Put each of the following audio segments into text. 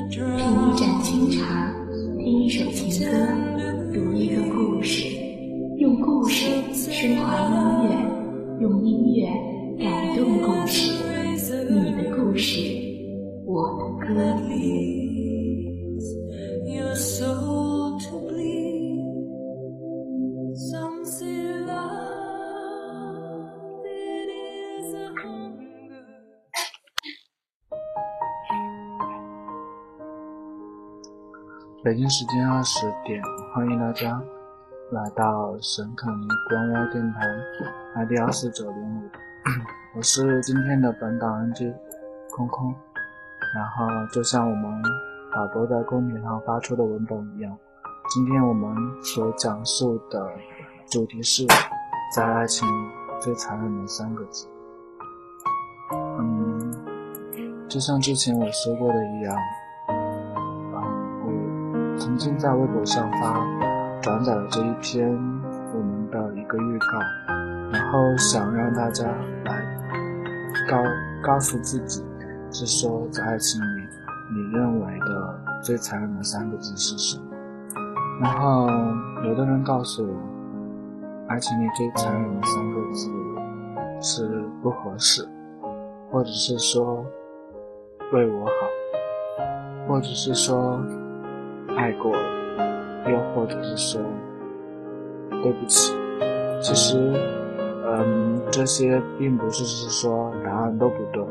品一盏清茶，听一首情歌，读一个故事，用故事升华音乐，用音乐感动故事。你的故事，我的歌。北京时间二十点，欢迎大家来到沈肯尼官微电台，ID 二四九零五，我是今天的本档 NG 空空。然后就像我们导播在公屏上发出的文本一样，今天我们所讲述的主题是在爱情里最残忍的三个字。嗯，就像之前我说过的一样。曾经在微博上发转载了这一篇我们的一个预告，然后想让大家来告告诉自己，是说在爱情里你认为的最残忍的三个字是什么？然后有的人告诉我，爱情里最残忍的三个字是不合适，或者是说为我好，或者是说。爱过，又或者是说对不起。其实，嗯，这些并不是是说答案都不对。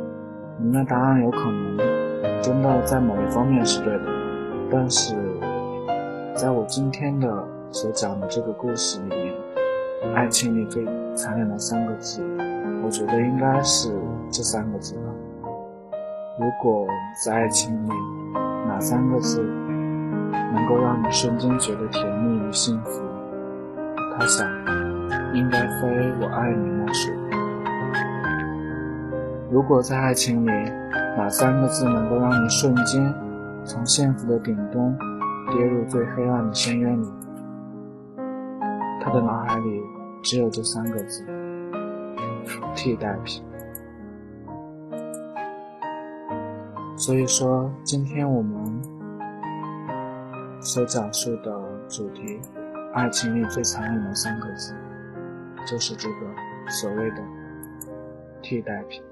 你的答案有可能真的在某一方面是对的，但是在我今天的所讲的这个故事里面，爱情里最残忍的三个字，我觉得应该是这三个字吧。如果在爱情里，哪三个字？能够让你瞬间觉得甜蜜与幸福，他想，应该非我爱你莫属。如果在爱情里，哪三个字能够让你瞬间从幸福的顶端跌入最黑暗的深渊里？他的脑海里只有这三个字：替代品。所以说，今天我们。所讲述的主题，爱情里最残忍的三个字，就是这个所谓的替代品。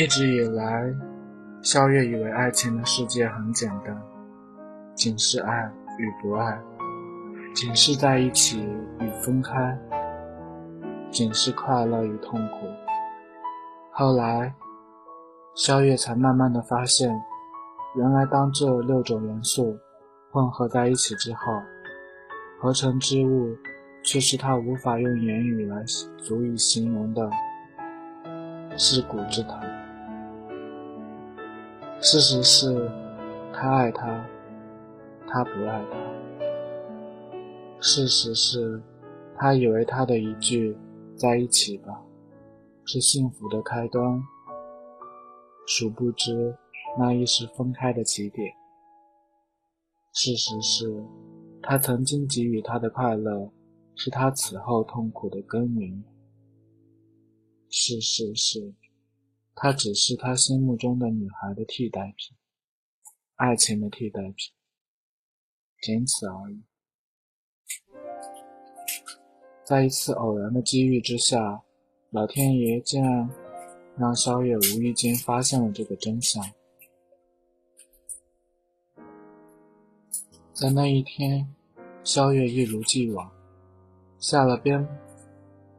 一直以来，萧月以为爱情的世界很简单，仅是爱与不爱，仅是在一起与分开，仅是快乐与痛苦。后来，萧月才慢慢的发现，原来当这六种元素混合在一起之后，合成之物却是他无法用言语来足以形容的尸骨之疼。事实是，他爱她，他不爱他。事实是，他以为他的一句“在一起吧”是幸福的开端，殊不知那亦是分开的起点。事实是，他曾经给予他的快乐，是他此后痛苦的根源。事实是。她只是他心目中的女孩的替代品，爱情的替代品，仅此而已。在一次偶然的机遇之下，老天爷竟然让萧月无意间发现了这个真相。在那一天，萧月一如既往，下了班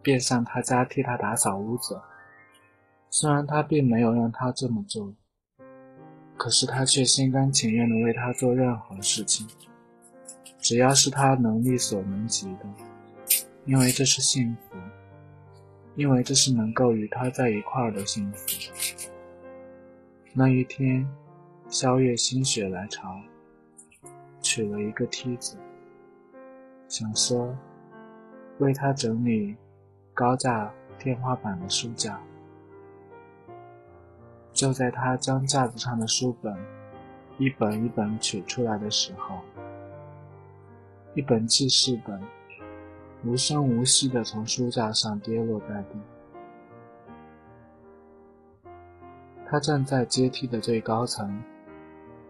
便向他家替他打扫屋子。虽然他并没有让他这么做，可是他却心甘情愿地为他做任何事情，只要是他能力所能及的，因为这是幸福。因为这是能够与他在一块儿的幸福。那一天，萧月心血来潮，取了一个梯子，想说为他整理高架天花板的书架。就在他将架子上的书本一本一本取出来的时候，一本记事本。无声无息地从书架上跌落在地。他站在阶梯的最高层，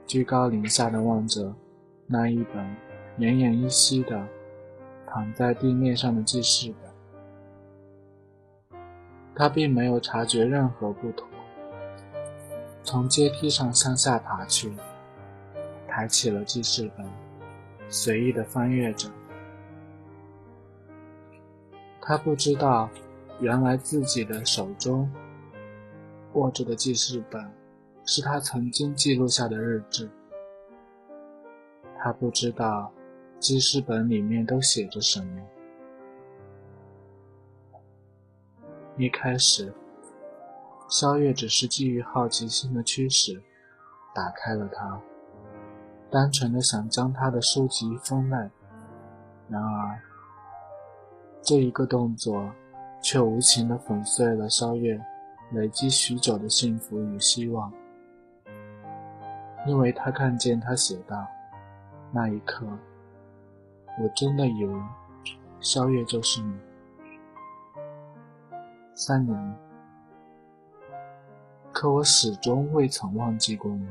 居高临下地望着那一本奄奄一息地躺在地面上的记事本。他并没有察觉任何不妥，从阶梯上向下爬去，抬起了记事本，随意地翻阅着。他不知道，原来自己的手中握着的记事本，是他曾经记录下的日志。他不知道，记事本里面都写着什么。一开始，萧月只是基于好奇心的驱使，打开了它，单纯的想将他的书籍封烂。然而。这一个动作，却无情的粉碎了萧月累积许久的幸福与希望。因为他看见他写道：“那一刻，我真的以为萧月就是你。三年了，可我始终未曾忘记过你。”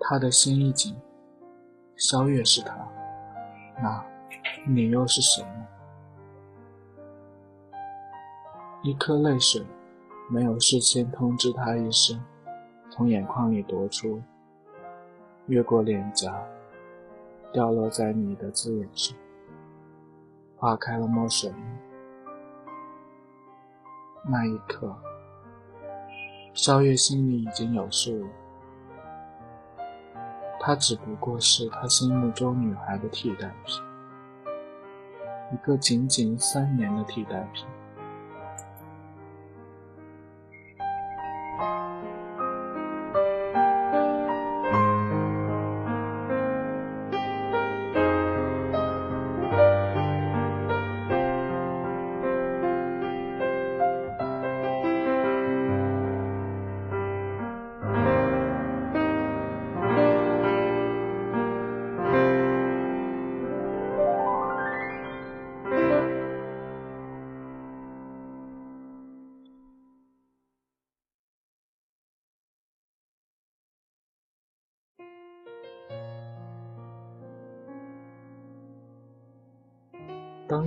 他的心一紧，萧月是他，那你又是谁呢？一颗泪水，没有事先通知他一声，从眼眶里夺出，越过脸颊，掉落在你的字眼上，化开了墨水。那一刻，萧月心里已经有数了。他只不过是他心目中女孩的替代品，一个仅仅三年的替代品。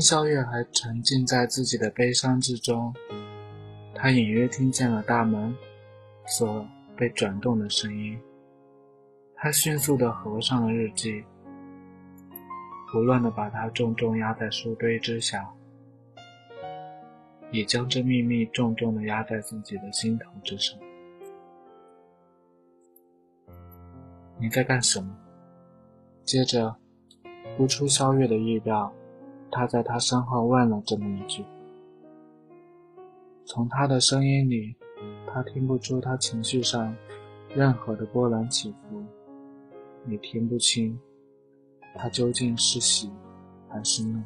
萧月还沉浸在自己的悲伤之中，他隐约听见了大门所被转动的声音。他迅速地合上了日记，胡乱地把它重重压在书堆之下，也将这秘密重重地压在自己的心头之上。你在干什么？接着，不出萧月的意料。他在他身后问了这么一句，从他的声音里，他听不出他情绪上任何的波澜起伏，也听不清他究竟是喜还是怒。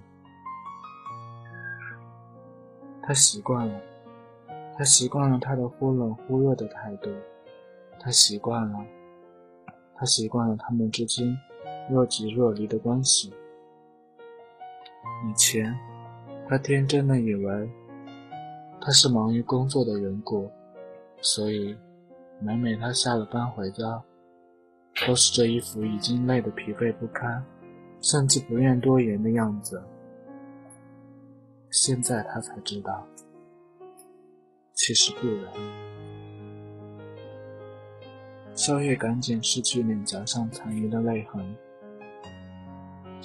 他习惯了，他习惯了他的忽冷忽热的态度，他习惯了，他习惯了他们之间若即若离的关系。以前，他天真的以为他是忙于工作的缘故，所以每每他下了班回家，都是这一副已经累得疲惫不堪，甚至不愿多言的样子。现在他才知道，其实不然。萧月赶紧拭去脸颊上残余的泪痕。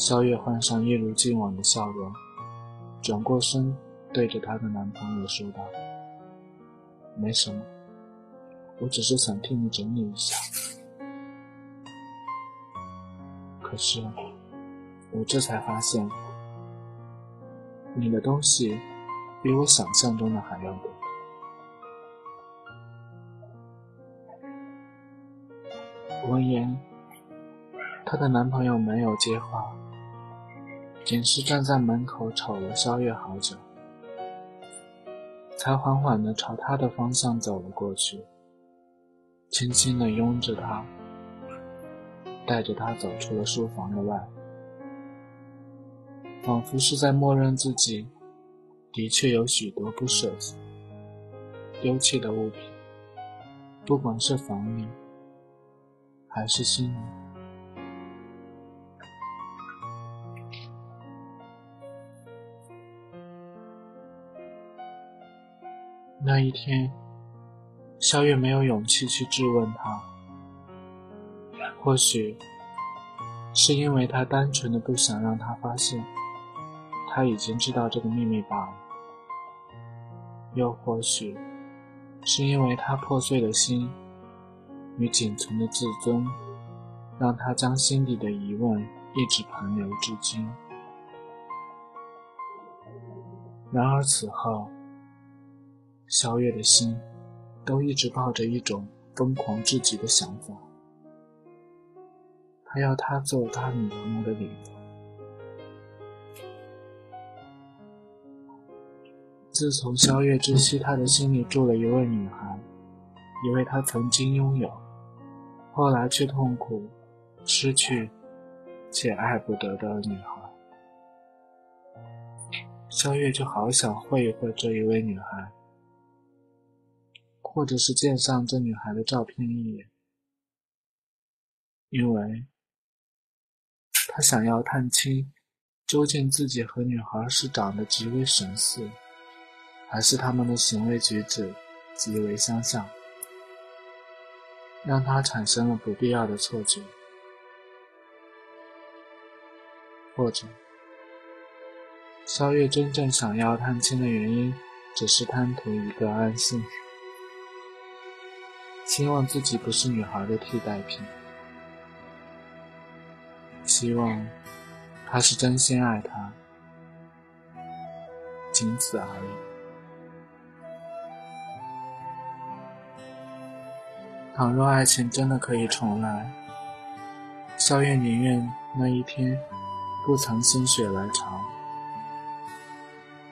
萧月换上一如既往的笑容，转过身，对着她的男朋友说道：“没什么，我只是想替你整理一下。可是，我这才发现，你的东西比我想象中的还要多。”闻言，她的男朋友没有接话。仅是站在门口瞅了萧月好久，才缓缓地朝他的方向走了过去，轻轻地拥着她，带着她走出了书房的外，仿佛是在默认自己的确有许多不舍丢弃的物品，不管是房里还是心里。那一天，小月没有勇气去质问他。或许是因为他单纯的不想让他发现他已经知道这个秘密罢了，又或许是因为他破碎的心与仅存的自尊，让他将心底的疑问一直盘留至今。然而此后。萧月的心，都一直抱着一种疯狂至极的想法，他要他做他女朋友的理由。自从萧月知悉他的心里住了一位女孩，一位他曾经拥有，后来却痛苦失去，且爱不得的女孩，萧月就好想会一会这一位女孩。或者是见上这女孩的照片一眼，因为他想要探清，究竟自己和女孩是长得极为神似，还是他们的行为举止极为相像，让他产生了不必要的错觉，或者萧月真正想要探清的原因，只是贪图一个安心。希望自己不是女孩的替代品，希望他是真心爱她，仅此而已。倘若爱情真的可以重来，萧月宁愿那一天不曾心血来潮，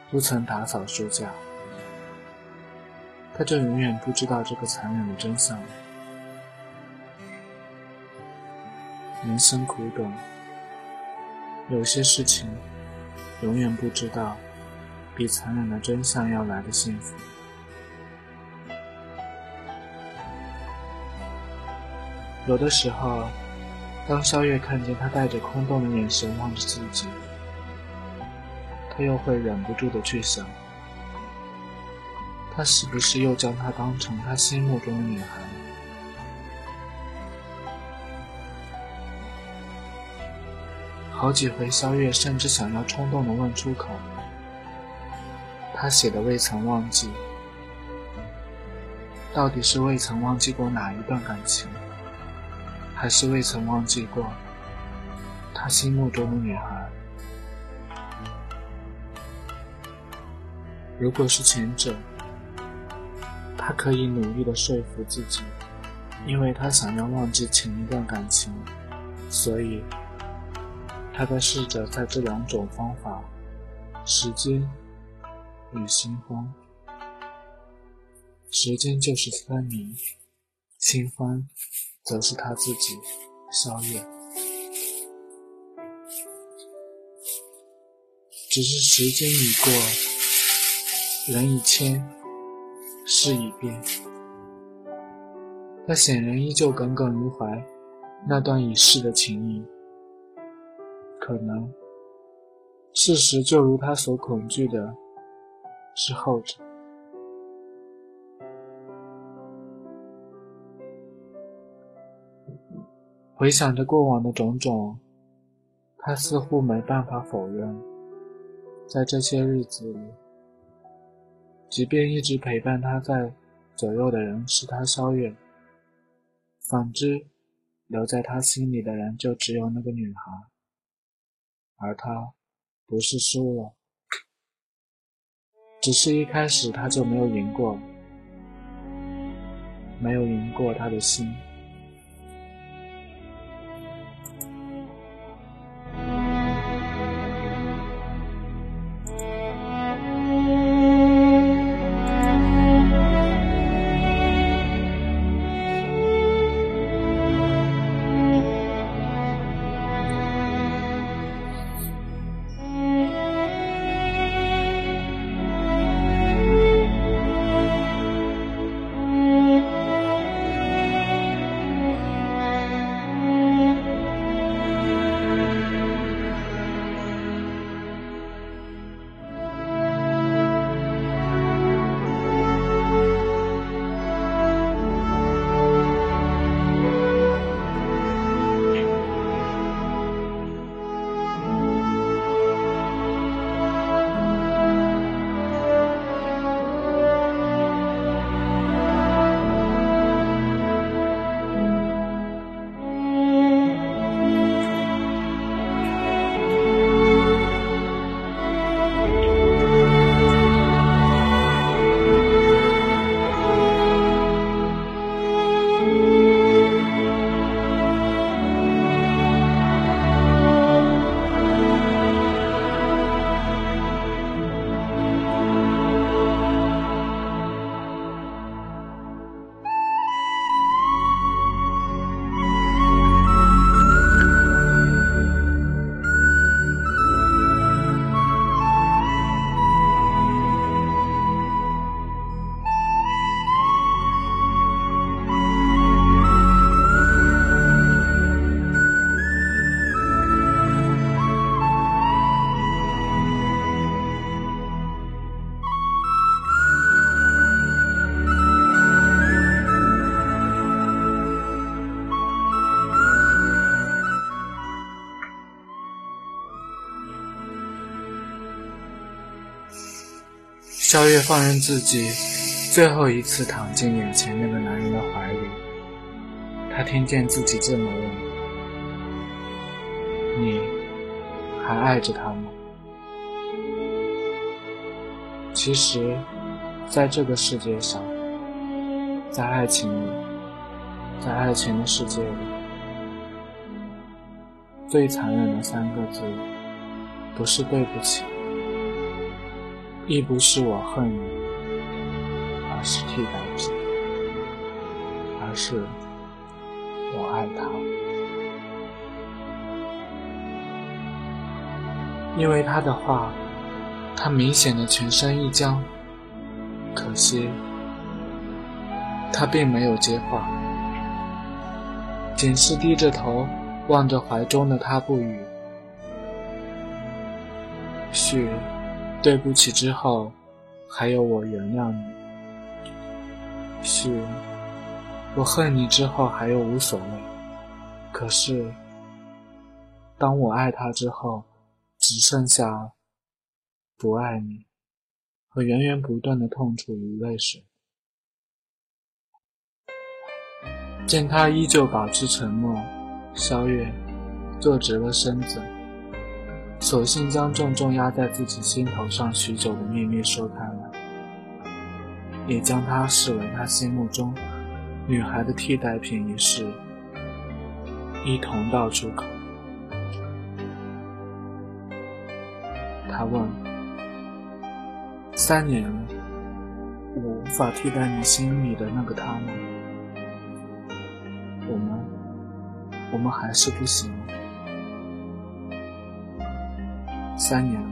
不曾打扫书架。他就永远不知道这个残忍的真相。人生苦短，有些事情永远不知道，比残忍的真相要来的幸福。有的时候，当萧月看见他带着空洞的眼神望着自己，他又会忍不住的去想。他是不是又将她当成他心目中的女孩？好几回，萧月甚至想要冲动的问出口：“他写的未曾忘记，到底是未曾忘记过哪一段感情，还是未曾忘记过他心目中的女孩？如果是前者，他可以努力的说服自己，因为他想要忘记前一段感情，所以他在试着在这两种方法——时间与新欢。时间就是分明，新欢则是他自己，萧月。只是时间已过，人已迁。事已变，他显然依旧耿耿于怀那段已逝的情谊。可能，事实就如他所恐惧的，是后者。回想着过往的种种，他似乎没办法否认，在这些日子里，即便一直陪伴他在左右的人是他萧远，反之，留在他心里的人就只有那个女孩，而他不是输了，只是一开始他就没有赢过，没有赢过他的心。萧月放任自己，最后一次躺进眼前那个男人的怀里。他听见自己这么问：“你还爱着他吗？”其实，在这个世界上，在爱情里，在爱情的世界里，最残忍的三个字，不是对不起。亦不是我恨你，而是替代品，而是我爱他。因为他的话，他明显的全身一僵。可惜，他并没有接话，仅是低着头望着怀中的他不语。许。对不起，之后还有我原谅你。是，我恨你之后还有无所谓。可是，当我爱他之后，只剩下不爱你和源源不断的痛楚与泪水。见他依旧保持沉默，萧月坐直了身子。索性将重重压在自己心头上许久的秘密说开了，也将她视为他心目中女孩的替代品一事一同道出口。他问：“三年了，我无法替代你心里的那个他吗？我们，我们还是不行。”三年了，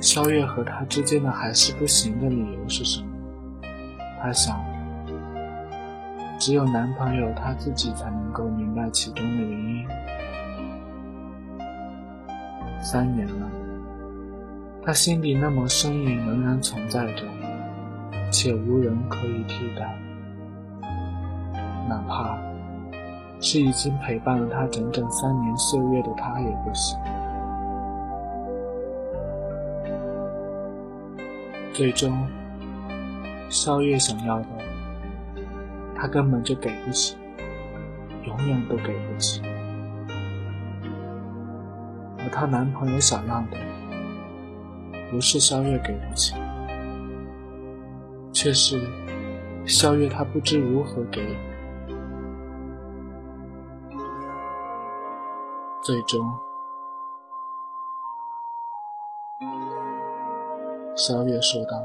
萧月和他之间的还是不行的理由是什么？他想，只有男朋友他自己才能够明白其中的原因。三年了，他心底那抹身影仍然存在着，且无人可以替代。哪怕是已经陪伴了他整整三年岁月的他也不行。最终，萧月想要的，他根本就给不起，永远都给不起。而她男朋友想要的，不是萧月给不起，却是萧月她不知如何给。最终，萧月说道：“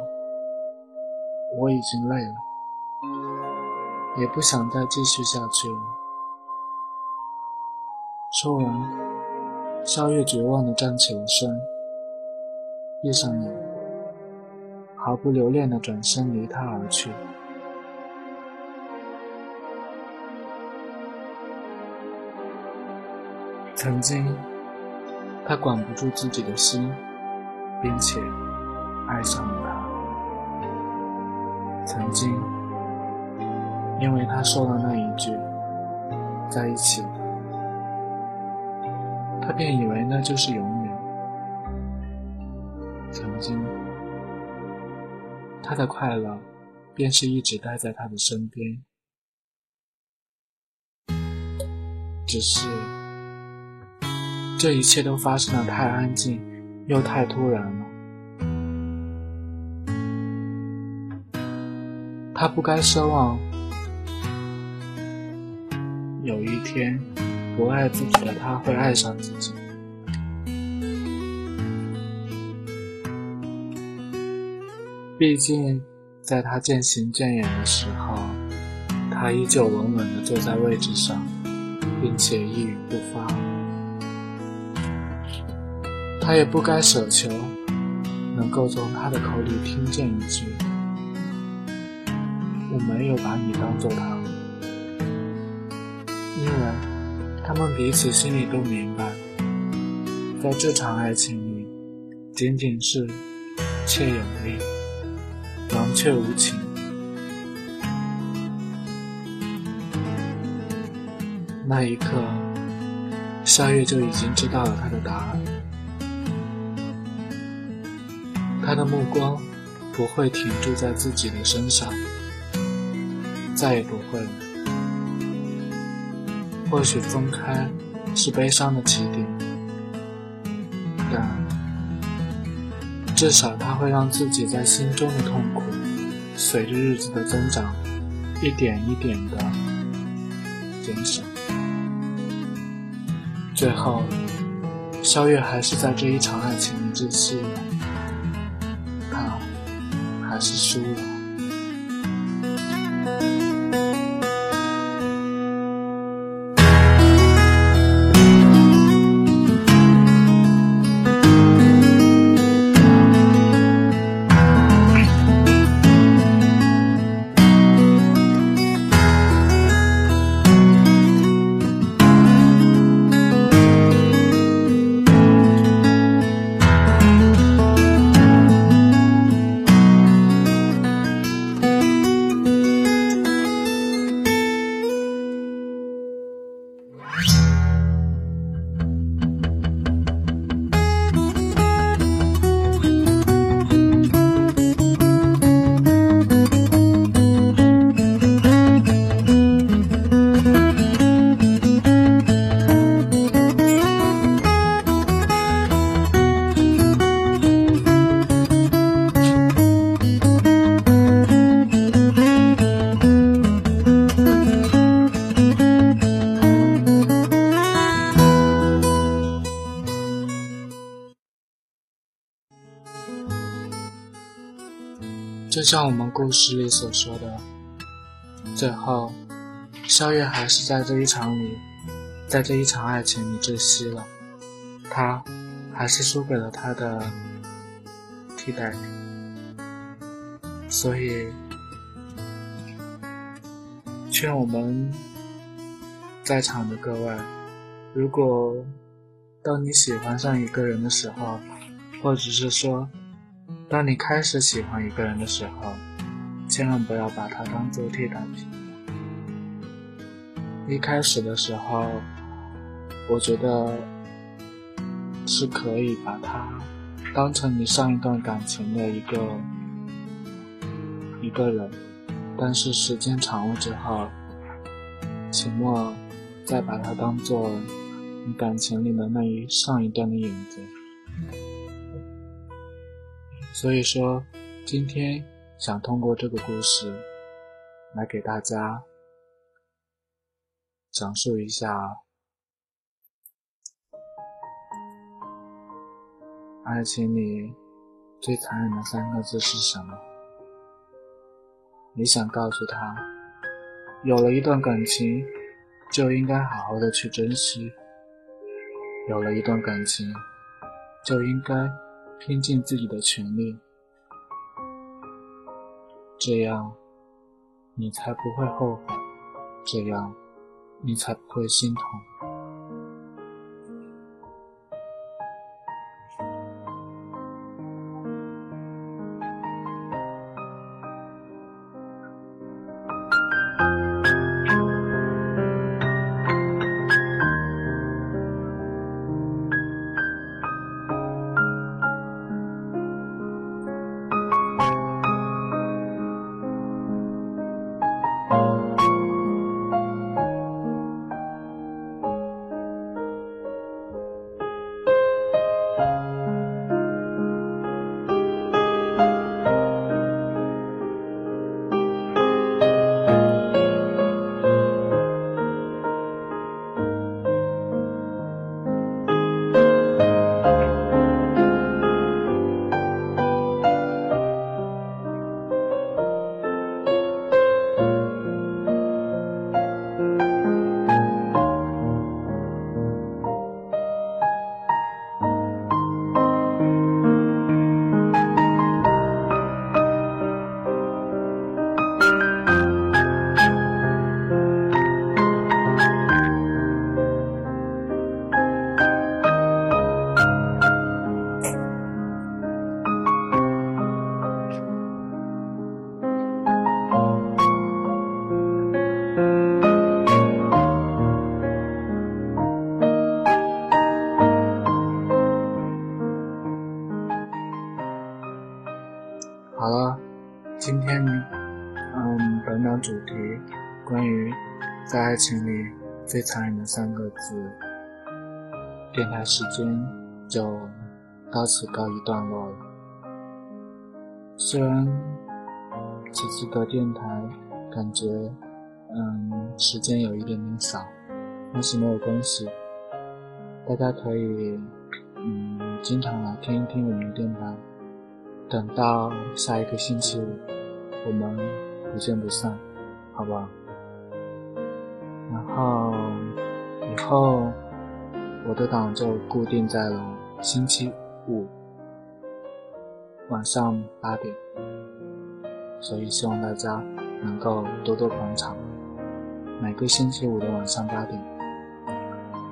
我已经累了，也不想再继续下去了。”说完，萧月绝望地站起了身，闭上眼，毫不留恋地转身离他而去。曾经，他管不住自己的心，并且爱上了他。曾经，因为他说了那一句“在一起”，他便以为那就是永远。曾经，他的快乐便是一直待在他的身边，只是。这一切都发生的太安静，又太突然了。他不该奢望有一天不爱自己的他会爱上自己。毕竟，在他渐行渐远的时候，他依旧稳稳地坐在位置上，并且一语不发。他也不该奢求能够从他的口里听见一句“我没有把你当做他”，因为他们彼此心里都明白，在这场爱情里，仅仅是妾有力，郎却无情。那一刻，夏月就已经知道了他的答案。他的目光不会停住在自己的身上，再也不会了。或许分开是悲伤的起点，但至少他会让自己在心中的痛苦，随着日子的增长，一点一点的减少。最后，萧月还是在这一场爱情里窒息了。是输了。就像我们故事里所说的，最后，萧月还是在这一场里，在这一场爱情里窒息了。他还是输给了他的替代品。所以，劝我们在场的各位，如果当你喜欢上一个人的时候，或者是说，当你开始喜欢一个人的时候，千万不要把他当做替代品。一开始的时候，我觉得是可以把他当成你上一段感情的一个一个人，但是时间长了之后，请莫再把他当做你感情里的那一上一段的影子。所以说，今天想通过这个故事来给大家。讲述一下，爱情里最残忍的三个字是什么？你想告诉他，有了一段感情，就应该好好的去珍惜；有了一段感情，就应该拼尽自己的全力，这样你才不会后悔。这样。你才不会心痛。最残忍的三个字，电台时间就到此告一段落了。虽然此次的电台感觉嗯时间有一点点少，但是没有关系，大家可以嗯经常来听一听我们的电台。等到下一个星期五，我们不见不散，好不好？然后后我的档就固定在了星期五晚上八点，所以希望大家能够多多捧场。每个星期五的晚上八点，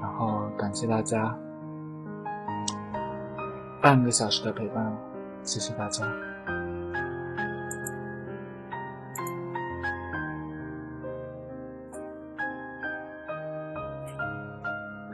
然后感谢大家半个小时的陪伴。谢谢大家。